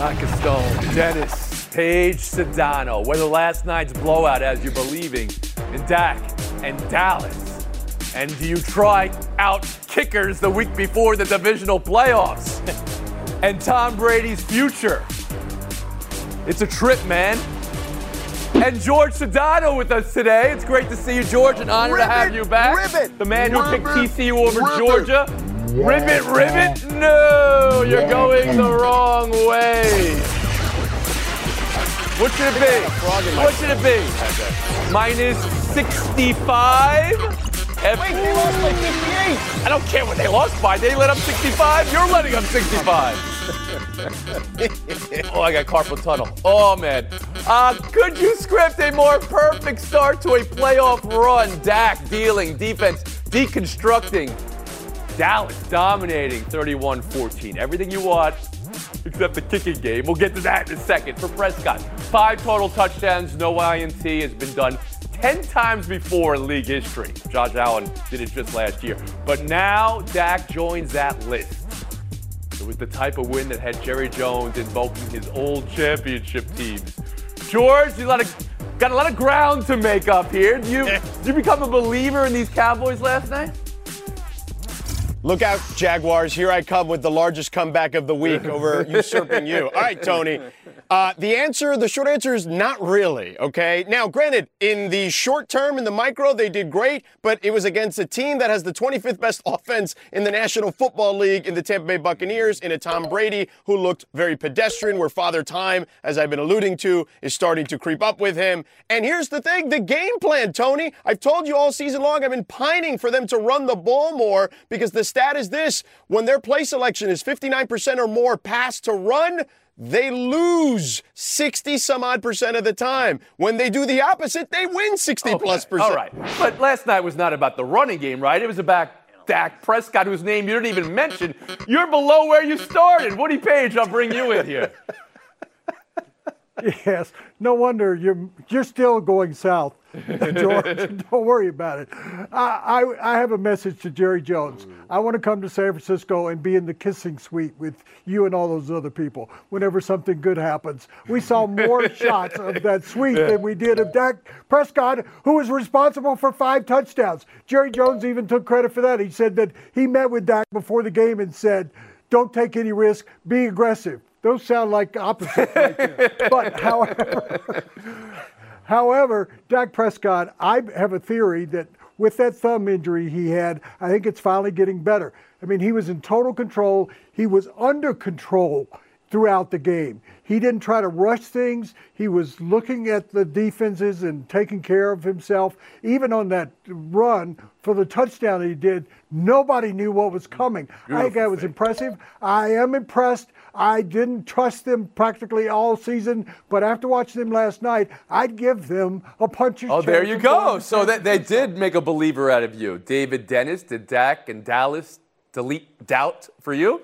Blackistone, Dennis, Paige Sedano. Whether last night's blowout as you're believing in Dak and Dallas. And do you try out kickers the week before the divisional playoffs? and Tom Brady's future. It's a trip, man. And George Sedano with us today. It's great to see you, George. An honor Ribbit, to have you back. ribbit, the man who picked TCU over ribbit. Georgia. Ribbit, ribbit. No, you're going the wrong way. What should it be? What should it be? Minus 65? Wait, they lost by 58. I don't care what they lost by. They let up 65. You're letting up 65. oh, I got carpal tunnel. Oh, man. Uh, could you script a more perfect start to a playoff run? Dak dealing, defense deconstructing, Dallas dominating 31 14. Everything you want except the kicking game. We'll get to that in a second. For Prescott, five total touchdowns, no INT has been done 10 times before in league history. Josh Allen did it just last year. But now Dak joins that list. It was the type of win that had Jerry Jones invoking his old championship teams. George, you lot of, got a lot of ground to make up here. You, did you become a believer in these Cowboys last night? Look out, Jaguars. Here I come with the largest comeback of the week over usurping you. All right, Tony. Uh, the answer, the short answer is not really, okay? Now, granted, in the short term, in the micro, they did great, but it was against a team that has the 25th best offense in the National Football League in the Tampa Bay Buccaneers, in a Tom Brady who looked very pedestrian, where Father Time, as I've been alluding to, is starting to creep up with him. And here's the thing the game plan, Tony. I've told you all season long, I've been pining for them to run the ball more because the stat is this when their play selection is 59% or more pass to run, they lose 60 some odd percent of the time. When they do the opposite, they win 60 plus percent. All right. But last night was not about the running game, right? It was about Dak Prescott, whose name you didn't even mention. You're below where you started. Woody Paige, I'll bring you in here. Yes, no wonder you're you're still going south, George. Don't worry about it. I, I I have a message to Jerry Jones. I want to come to San Francisco and be in the kissing suite with you and all those other people whenever something good happens. We saw more shots of that suite than we did of Dak Prescott, who was responsible for five touchdowns. Jerry Jones even took credit for that. He said that he met with Dak before the game and said, "Don't take any risk. Be aggressive." Those sound like opposites right there. But however, however, Dak Prescott, I have a theory that with that thumb injury he had, I think it's finally getting better. I mean, he was in total control. He was under control throughout the game. He didn't try to rush things. He was looking at the defenses and taking care of himself. Even on that run for the touchdown he did, nobody knew what was coming. I think that was impressive. I am impressed. I didn't trust them practically all season, but after watching them last night, I'd give them a puncher's Oh, there you go. So that they did make a believer out of you. David Dennis, did Dak and Dallas delete doubt for you?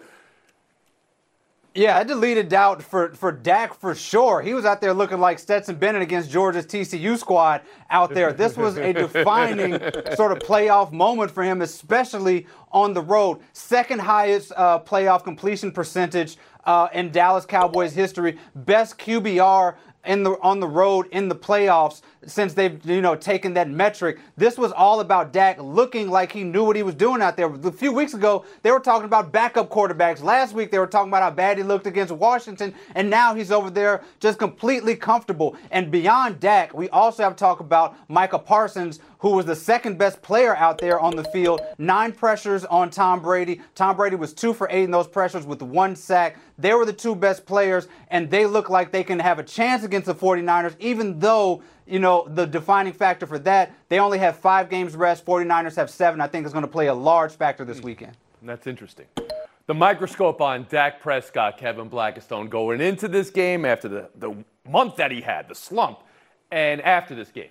Yeah, I deleted doubt for, for Dak for sure. He was out there looking like Stetson Bennett against Georgia's TCU squad out there. This was a defining sort of playoff moment for him, especially on the road. Second highest uh, playoff completion percentage uh, in Dallas Cowboys history. Best QBR in the on the road in the playoffs since they've you know taken that metric. This was all about Dak looking like he knew what he was doing out there. A few weeks ago they were talking about backup quarterbacks. Last week they were talking about how bad he looked against Washington, and now he's over there just completely comfortable. And beyond Dak, we also have to talk about Micah Parsons, who was the second best player out there on the field. Nine pressures on Tom Brady. Tom Brady was two for eight in those pressures with one sack. They were the two best players, and they look like they can have a chance against the 49ers, even though, you know, the defining factor for that, they only have five games rest. 49ers have seven. I think is going to play a large factor this hmm. weekend. That's interesting. The microscope on Dak Prescott, Kevin Blackistone, going into this game after the, the month that he had, the slump, and after this game.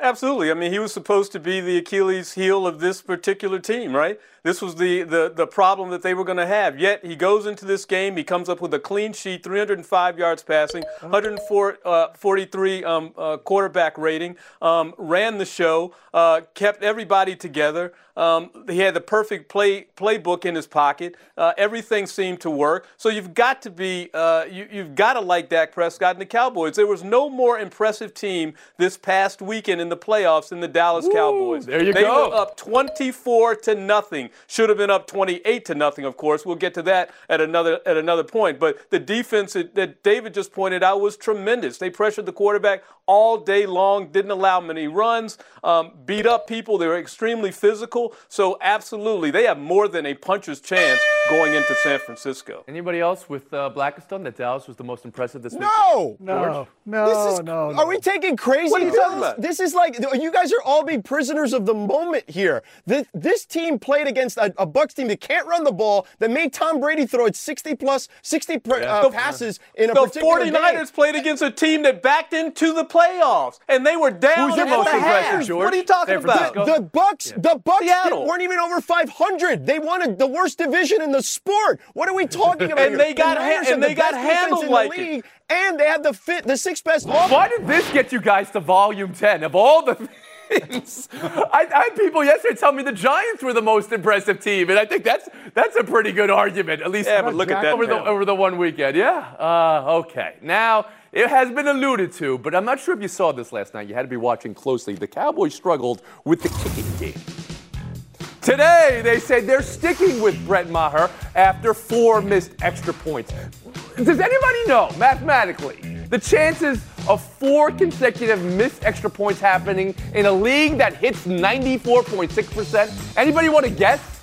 Absolutely. I mean, he was supposed to be the Achilles heel of this particular team, right? This was the, the, the problem that they were going to have. Yet he goes into this game, he comes up with a clean sheet, 305 yards passing, 143 uh, um, uh, quarterback rating, um, ran the show, uh, kept everybody together. Um, he had the perfect play playbook in his pocket. Uh, everything seemed to work. So you've got to be, uh, you, you've got to like Dak Prescott and the Cowboys. There was no more impressive team this past weekend in the playoffs than the Dallas Woo, Cowboys. there you they go. were up 24 to nothing. Should have been up 28 to nothing. Of course, we'll get to that at another at another point. But the defense that David just pointed out was tremendous. They pressured the quarterback all day long, didn't allow many runs, um, beat up people. They were extremely physical. So absolutely, they have more than a puncher's chance going into San Francisco. Anybody else with uh, Blackistone that Dallas was the most impressive this week? No. No, no, This is, no, no. Are we taking crazy What are you pills? talking about? This is like you guys are all being prisoners of the moment here. This, this team played against a, a Bucks team that can't run the ball, that made Tom Brady throw it 60 plus 60 pr- uh, The- passes in a The particular 49ers game. played against a team that backed into the playoffs, and they were down Who's your most the impressive, half. George? What are you talking about? Francisco? The Bucks, the Bucks didn't- weren't even over 500. They wanted the worst division in the sport. What are we talking about? And here? they got the ha- Niners and have they the got best defense handled in the like it. league, and they had the fit, the sixth best offense. Why did this get you guys to volume 10 of all the things? I, I had people yesterday tell me the Giants were the most impressive team, and I think that's that's a pretty good argument, at least Yeah, but look at that over the over the one weekend. Yeah. Uh, okay. Now it has been alluded to, but I'm not sure if you saw this last night. You had to be watching closely. The Cowboys struggled with the kicking game. Today, they say they're sticking with Brett Maher after four missed extra points. Does anybody know, mathematically, the chances of four consecutive missed extra points happening in a league that hits 94.6%? Anybody want to guess?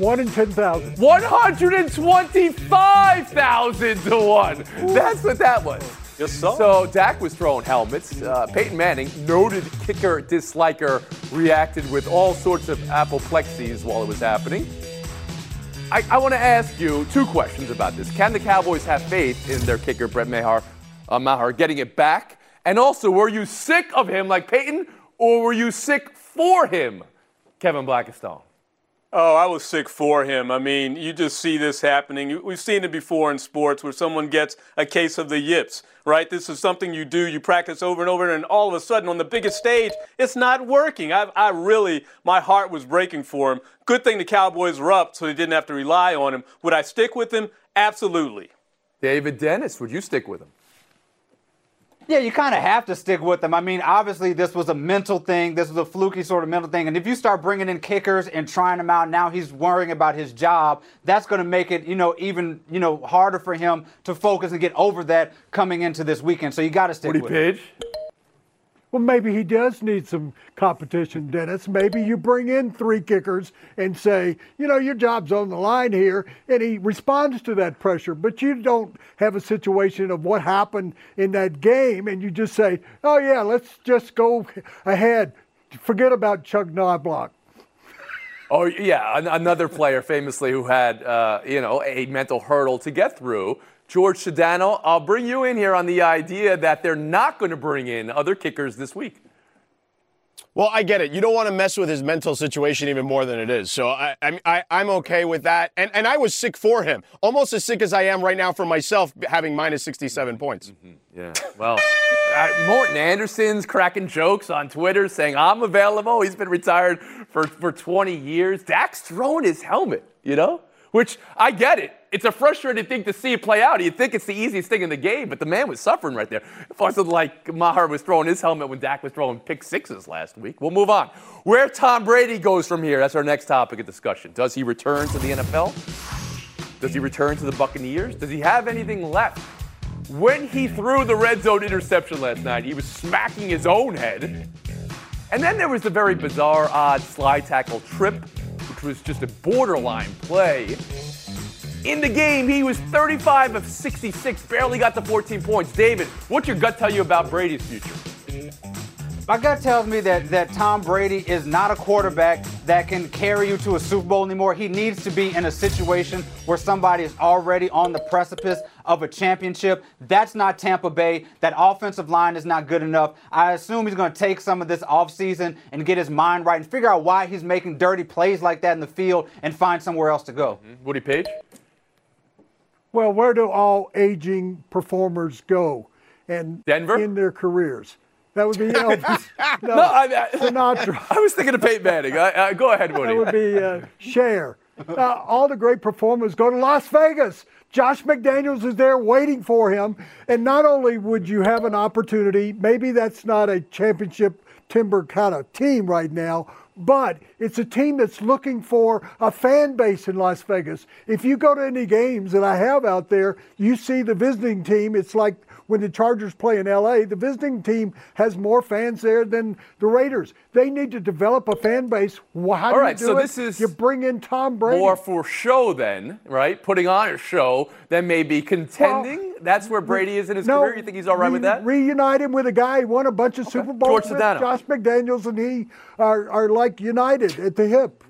One in 10,000. 125,000 to 1. That's what that was. Yes, sir. So Dak was throwing helmets. Uh, Peyton Manning, noted kicker disliker, reacted with all sorts of apoplexies while it was happening. I, I want to ask you two questions about this. Can the Cowboys have faith in their kicker, Brett Maher, uh, Maher getting it back? And also, were you sick of him like Peyton, or were you sick for him, Kevin Blackistone? Oh, I was sick for him. I mean, you just see this happening. We've seen it before in sports where someone gets a case of the yips, right? This is something you do, you practice over and over, and all of a sudden on the biggest stage, it's not working. I, I really, my heart was breaking for him. Good thing the Cowboys were up so they didn't have to rely on him. Would I stick with him? Absolutely. David Dennis, would you stick with him? Yeah, you kind of have to stick with them. I mean, obviously, this was a mental thing. This was a fluky sort of mental thing. And if you start bringing in kickers and trying them out, now he's worrying about his job. That's going to make it, you know, even you know harder for him to focus and get over that coming into this weekend. So you got to stick Woody with it. Well, maybe he does need some competition, Dennis. Maybe you bring in three kickers and say, you know, your job's on the line here, and he responds to that pressure. But you don't have a situation of what happened in that game, and you just say, oh, yeah, let's just go ahead. Forget about Chuck Knobloch. Oh yeah, another player famously who had uh, you know a mental hurdle to get through. George Sedano, I'll bring you in here on the idea that they're not going to bring in other kickers this week. Well, I get it. You don't want to mess with his mental situation even more than it is. So I, I, I, I'm okay with that. And, and I was sick for him, almost as sick as I am right now for myself, having minus 67 points. Yeah. Well, uh, Morten Andersen's cracking jokes on Twitter saying I'm available. He's been retired for, for 20 years. Dak's throwing his helmet, you know, which I get it. It's a frustrating thing to see play out. You'd think it's the easiest thing in the game, but the man was suffering right there. It wasn't like Maher was throwing his helmet when Dak was throwing pick sixes last week. We'll move on. Where Tom Brady goes from here, that's our next topic of discussion. Does he return to the NFL? Does he return to the Buccaneers? Does he have anything left? When he threw the red zone interception last night, he was smacking his own head. And then there was the very bizarre, odd slide tackle trip, which was just a borderline play. In the game, he was 35 of 66, barely got to 14 points. David, what's your gut tell you about Brady's future? My gut tells me that, that Tom Brady is not a quarterback that can carry you to a Super Bowl anymore. He needs to be in a situation where somebody is already on the precipice of a championship. That's not Tampa Bay. That offensive line is not good enough. I assume he's going to take some of this offseason and get his mind right and figure out why he's making dirty plays like that in the field and find somewhere else to go. Mm-hmm. Woody Paige? Well, where do all aging performers go? And Denver? in their careers. That would be Elvis. no, No, I, I, Sinatra. I was thinking of Peyton Manning. I, go ahead, Woody. That would be uh, Cher. Uh, all the great performers go to Las Vegas. Josh McDaniels is there waiting for him. And not only would you have an opportunity, maybe that's not a championship timber kind of team right now, but it's a team that's looking for a fan base in Las Vegas. If you go to any games that I have out there, you see the visiting team. It's like when the Chargers play in LA, the visiting team has more fans there than the Raiders. They need to develop a fan base. Wh- How do All right, you do so it? this is you bring in Tom Brady. More for show, then, right? Putting on a show, then maybe contending. That's where Brady is in his no, career. You think he's all right with that? Reunite him with a guy who won a bunch of Super Bowls George with Sedano. Josh McDaniels and he are, are like united at the hip.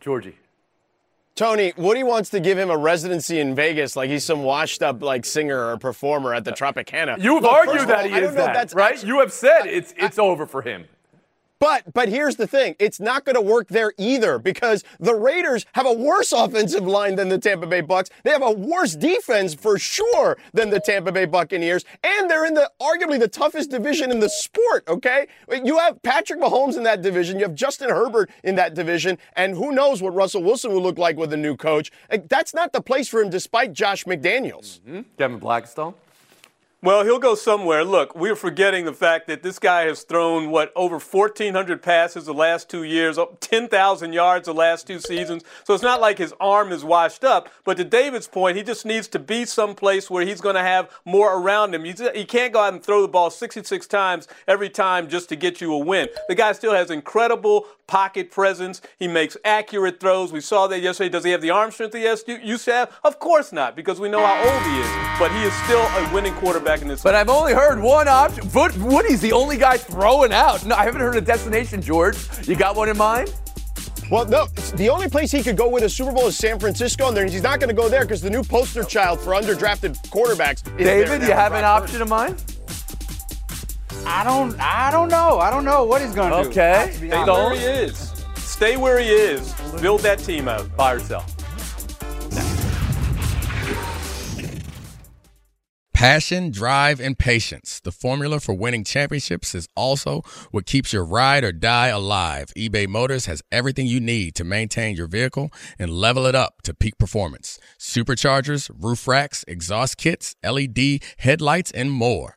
Georgie. Tony, Woody wants to give him a residency in Vegas like he's some washed up like singer or performer at the Tropicana. You've Look, argued of all, that he I don't is know that, that's right? actually- you have said it's it's over for him. But but here's the thing, it's not going to work there either because the Raiders have a worse offensive line than the Tampa Bay Bucks. They have a worse defense for sure than the Tampa Bay Buccaneers, and they're in the arguably the toughest division in the sport, okay? You have Patrick Mahomes in that division, you have Justin Herbert in that division, and who knows what Russell Wilson will look like with a new coach. That's not the place for him despite Josh McDaniels. Mm-hmm. Kevin Blackistone. Well, he'll go somewhere. Look, we're forgetting the fact that this guy has thrown, what, over 1,400 passes the last two years, up 10,000 yards the last two seasons. So it's not like his arm is washed up. But to David's point, he just needs to be someplace where he's going to have more around him. He can't go out and throw the ball 66 times every time just to get you a win. The guy still has incredible pocket presence. He makes accurate throws. We saw that yesterday. Does he have the arm strength he has, used to have? Of course not, because we know how old he is. But he is still a winning quarterback in this But I've only heard one option. Wood- Woody's the only guy throwing out. No, I haven't heard a destination, George. You got one in mind? Well, no, the only place he could go win a Super Bowl is San Francisco, and there- he's not going to go there because the new poster child for underdrafted quarterbacks is there David, you have an Brock option in mind? I don't I don't know. I don't know what he's going to do. Okay. I have to be Stay honest. where he is. Stay where he is. Build that team out. Buy or sell? Passion, drive, and patience. The formula for winning championships is also what keeps your ride or die alive. eBay Motors has everything you need to maintain your vehicle and level it up to peak performance. Superchargers, roof racks, exhaust kits, LED headlights, and more.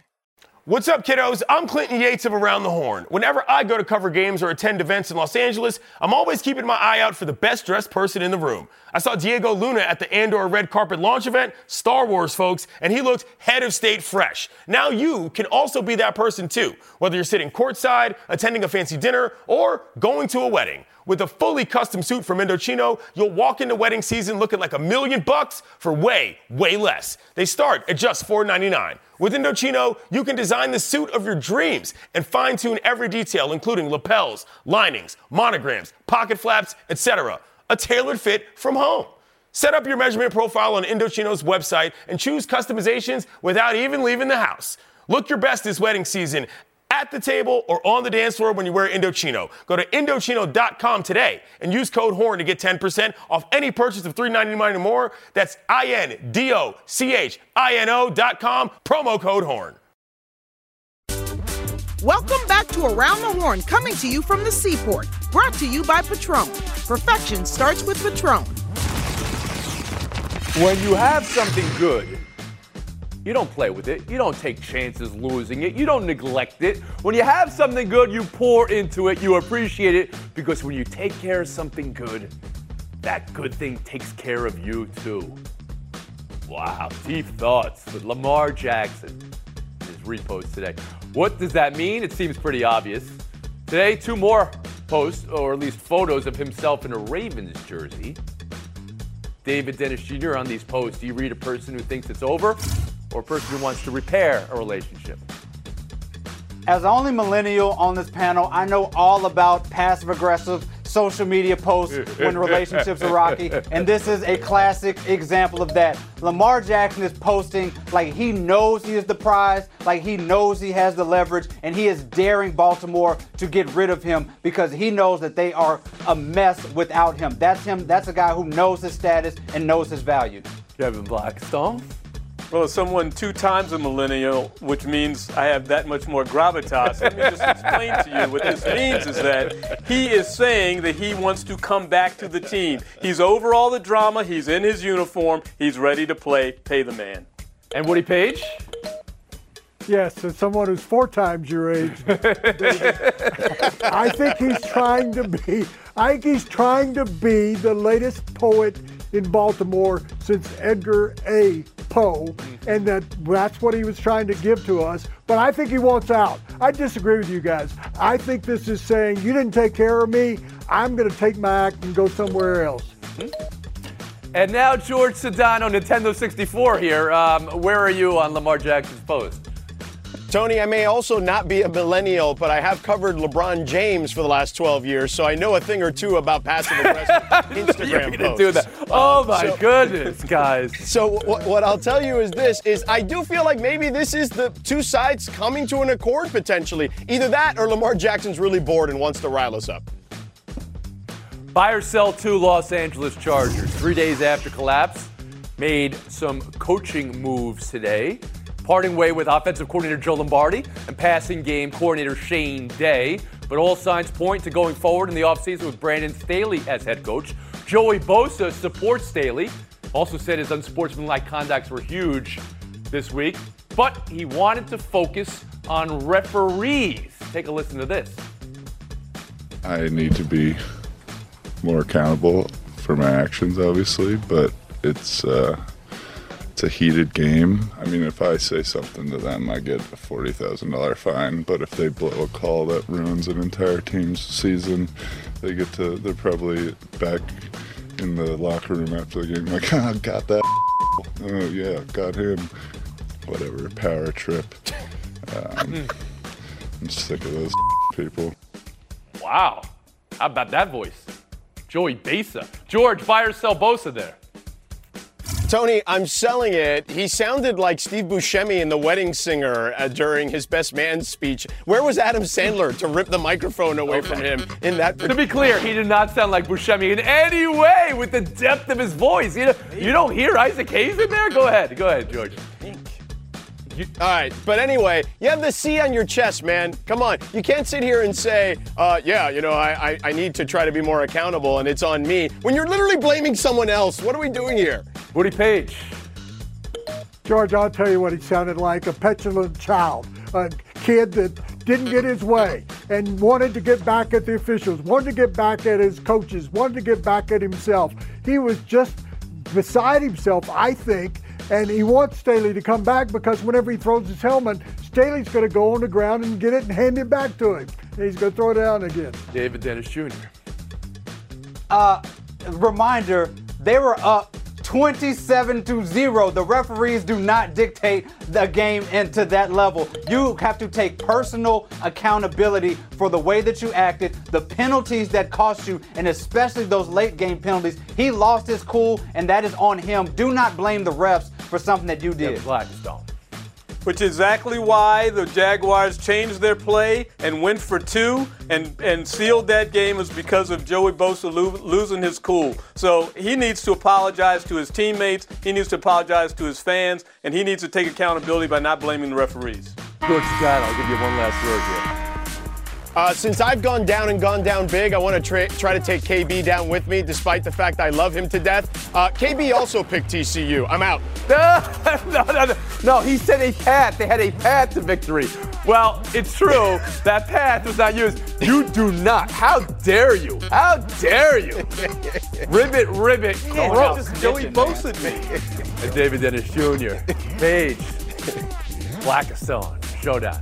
What's up, kiddos? I'm Clinton Yates of Around the Horn. Whenever I go to cover games or attend events in Los Angeles, I'm always keeping my eye out for the best dressed person in the room. I saw Diego Luna at the Andor Red Carpet launch event, Star Wars, folks, and he looked head of state fresh. Now you can also be that person too, whether you're sitting courtside, attending a fancy dinner, or going to a wedding. With a fully custom suit from Indochino, you'll walk into wedding season looking like a million bucks for way, way less. They start at just $4.99. With Indochino, you can design the suit of your dreams and fine tune every detail, including lapels, linings, monograms, pocket flaps, etc. A tailored fit from home. Set up your measurement profile on Indochino's website and choose customizations without even leaving the house. Look your best this wedding season at the table or on the dance floor when you wear Indochino. Go to Indochino.com today and use code HORN to get 10% off any purchase of $3.99 or more. That's I-N-D-O-C-H-I-N-O.com, promo code HORN. Welcome back to Around the Horn, coming to you from the seaport. Brought to you by Patron. Perfection starts with Patron. When you have something good, You don't play with it. You don't take chances losing it. You don't neglect it. When you have something good, you pour into it. You appreciate it because when you take care of something good, that good thing takes care of you too. Wow, deep thoughts with Lamar Jackson. His repost today. What does that mean? It seems pretty obvious. Today, two more posts, or at least photos of himself in a Ravens jersey. David Dennis Jr. on these posts. Do you read a person who thinks it's over or a person who wants to repair a relationship? As the only millennial on this panel, I know all about passive aggressive social media posts when relationships are rocky, and this is a classic example of that. Lamar Jackson is posting like he knows he is the prize, like he knows he has the leverage, and he is daring Baltimore to get rid of him because he knows that they are a mess without him. That's him. That's a guy who knows his status and knows his value. Kevin Blackistone. Well, as someone two times a millennial, which means I have that much more gravitas, let me just explain to you what this means is that he is saying that he wants to come back to the team. He's over all the drama, he's in his uniform, he's ready to play, pay the man. And Woody Paige? Yes, as someone who's four times your age, I think he's trying to be. I think he's trying to be the latest poet in Baltimore since Edgar A. Poe, and that that's what he was trying to give to us. But I think he wants out. I disagree with you guys. I think this is saying you didn't take care of me. I'm going to take my act and go somewhere else. And now George Sedano, Nintendo 64 here. Um, where are you on Lamar Jackson's post? Tony, I may also not be a millennial, but I have covered LeBron James for the last 12 years, so I know a thing or two about passive aggressive Instagram posts. do that. Oh Um, my so- goodness, guys. So what, what I'll tell you is this: is I do feel like maybe this is the two sides coming to an accord potentially. Either that, or Lamar Jackson's really bored and wants to rile us up. Buy or sell two Los Angeles Chargers. Three days after collapse, made some coaching moves today. Parting way with offensive coordinator Joe Lombardi and passing game coordinator Shane Day. But all signs point to going forward in the offseason with Brandon Staley as head coach. Joey Bosa supports Staley. Also said his unsportsmanlike conducts were huge this week. But he wanted to focus on referees. Take a listen to this. I need to be more accountable for my actions, obviously, but it's uh, it's a heated game. I mean, if I say something to them, I get a forty thousand dollar fine. But if they blow a call that ruins an entire team's season, they get to they're probably back in the locker room after the game, like, ah, got that. Oh yeah, got him. Whatever, power trip. Um, I'm sick of those people. Wow. How about that voice? Joey Bosa. George, buy or sell Bosa there. Tony, I'm selling it. He sounded like Steve Buscemi in The Wedding Singer uh, during his best man speech. Where was Adam Sandler to rip the microphone away from him in that? To be clear, he did not sound like Buscemi in any way with the depth of his voice. You, know, you don't hear Isaac Hayes in there? Go ahead. Go ahead, George. All right, but anyway, you have the C on your chest, man. Come on, you can't sit here and say, uh, "Yeah, you know, I, I I need to try to be more accountable, and it's on me." When you're literally blaming someone else. What are we doing here? Woody Paige. George, I'll tell you what he sounded like a petulant child, a kid that didn't get his way and wanted to get back at the officials, wanted to get back at his coaches, wanted to get back at himself. He was just beside himself, I think, and he wants Staley to come back because whenever he throws his helmet, Staley's going to go on the ground and get it and hand it back to him. And he's going to throw it down again. David Dennis Jr. Uh, reminder, they were up 27 to 0. The referees do not dictate the game into that level. You have to take personal accountability for the way that you acted, the penalties that cost you, and especially those late game penalties. He lost his cool, and that is on him. Do not blame the refs for something that you did. Blackistone. Which is exactly why the Jaguars changed their play and went for two and, and sealed that game was because of Joey Bosa lo- losing his cool. So he needs to apologize to his teammates, he needs to apologize to his fans, and he needs to take accountability by not blaming the referees. George Sedano, I'll give you one last word here. Uh, since I've gone down and gone down big, I want to tra- try to take KB down with me, despite the fact I love him to death. Uh, KB also picked TCU. I'm out. no, no, no, no. He said a path. They had a path to victory. Well, it's true. that path was not used. You do not. How dare you? How dare you? ribbit, ribbit. Yeah, Oh, just Joey Bosa me. And David Dennis Jr. Paige. Black Stone. Showdown.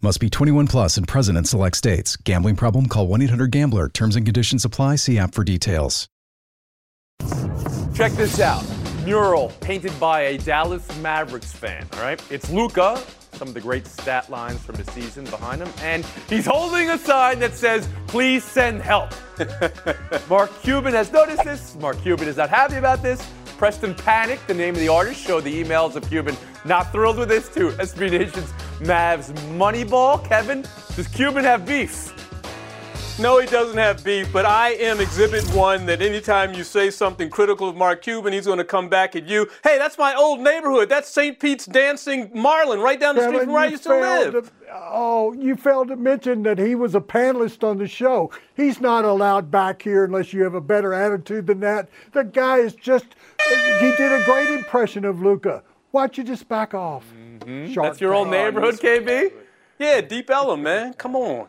Must be 21 plus and present in select states. Gambling problem? Call 1 800 Gambler. Terms and conditions apply. See app for details. Check this out. Mural painted by a Dallas Mavericks fan. All right, it's Luka. Some of the great stat lines from the season behind him, and he's holding a sign that says, "Please send help." Mark Cuban has noticed this. Mark Cuban is not happy about this. Preston Panic, the name of the artist, showed the emails of Cuban not thrilled with this to SB Nation's Mavs Moneyball. Kevin, does Cuban have beef? No, he doesn't have beef, but I am exhibit one that anytime you say something critical of Mark Cuban, he's going to come back at you. Hey, that's my old neighborhood. That's St. Pete's Dancing Marlin, right down the street from where I you used to live. to- oh, you failed to mention that he was a panelist on the show. He's not allowed back here unless you have a better attitude than that. The guy is just, he did a great impression of Luka. Why don't you just back off? Hmm? That's your old neighborhood, KB? Yeah, Deep Ellum, man. Come on.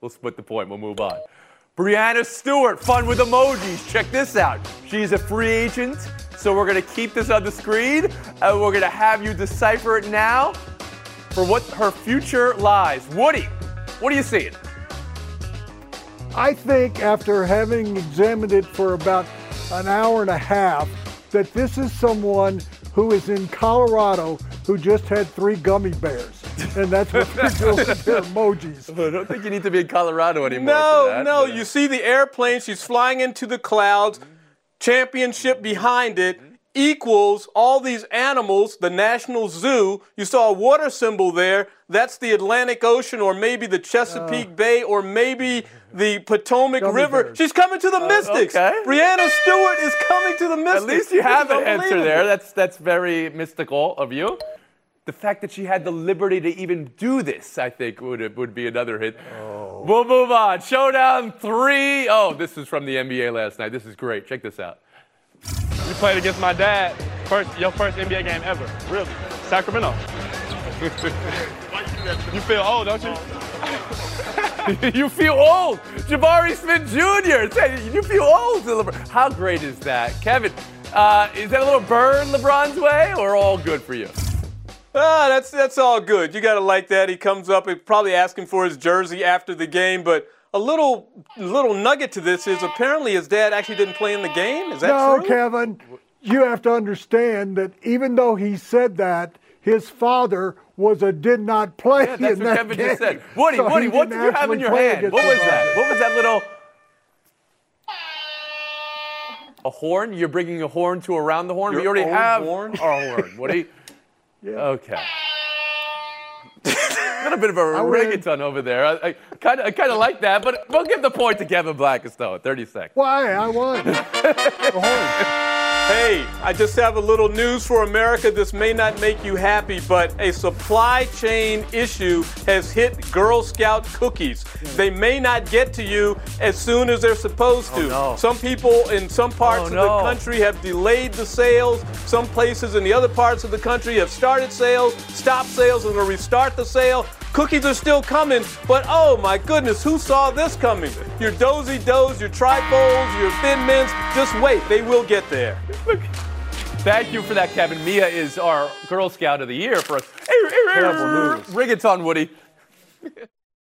We'll split the point. We'll move on. Breanna Stewart, fun with emojis. Check this out. She's a free agent, so we're going to keep this on the screen, and we're going to have you decipher it now for what her future lies. Woody, what are you seeing? I think after having examined it for about an hour and a half, that this is someone who is in Colorado who just had three gummy bears. And that's what they're doing with their emojis. I don't think you need to be in Colorado anymore. No, for that, no. but- You see the airplane, she's flying into the clouds, championship behind it equals all these animals, the National Zoo. You saw a water symbol there. That's the Atlantic Ocean, or maybe the Chesapeake uh. Bay, or maybe the Potomac River. bears. She's coming to the uh, Mystics. okay. Breanna Stewart is coming to the Mystics. At least you have an answer there. That's that's very mystical of you. The fact that she had the liberty to even do this, I think, would would be another hit. We'll move on. Showdown three. Oh, this is from the NBA last night. This is great. Check this out. You played against my dad. First, your first NBA game ever. Really? Sacramento. you feel old, don't you? you feel old. Jabari Smith Jr. said you feel old. to LeBron. How great is that, Kevin? Uh, is that a little burn LeBron's way, or all good for you? Ah, that's that's all good. You gotta like that. He comes up, he's probably asking for his jersey after the game, but a little little nugget to this is apparently his dad actually didn't play in the game. Is that no, true? Kevin, you have to understand that even though he said that, his father was a did not play Yeah, that's in what that Kevin game. just said. Woody, So Woody, what didn't you have in your hand? What was that? Broncos. What was that little? A horn? You're bringing a horn to around the horn? we already have horn? our horn. Woody? Okay. a little bit of a reggaeton over there. I kind of, I kind of like that, but we'll give the point to Kevin Blackistone. 30 seconds. Why? I won. Hey, I just have a little news for America. This may not make you happy, but a supply chain issue has hit Girl Scout cookies. They may not get to you as soon as they're supposed oh, to. Oh, no. Some people in some parts Oh, of no. the country have delayed the sales. Some places in the other parts of the country have started sales, stopped sales, and will restart the sale. Cookies are still coming, but oh my goodness, who saw this coming? Your Do-si-dos, your Trefoils, your thin mints, just wait, they will get there. Thank you for that, Kevin. Mia is our Girl Scout of the Year for us. Terrible news. On, Woody.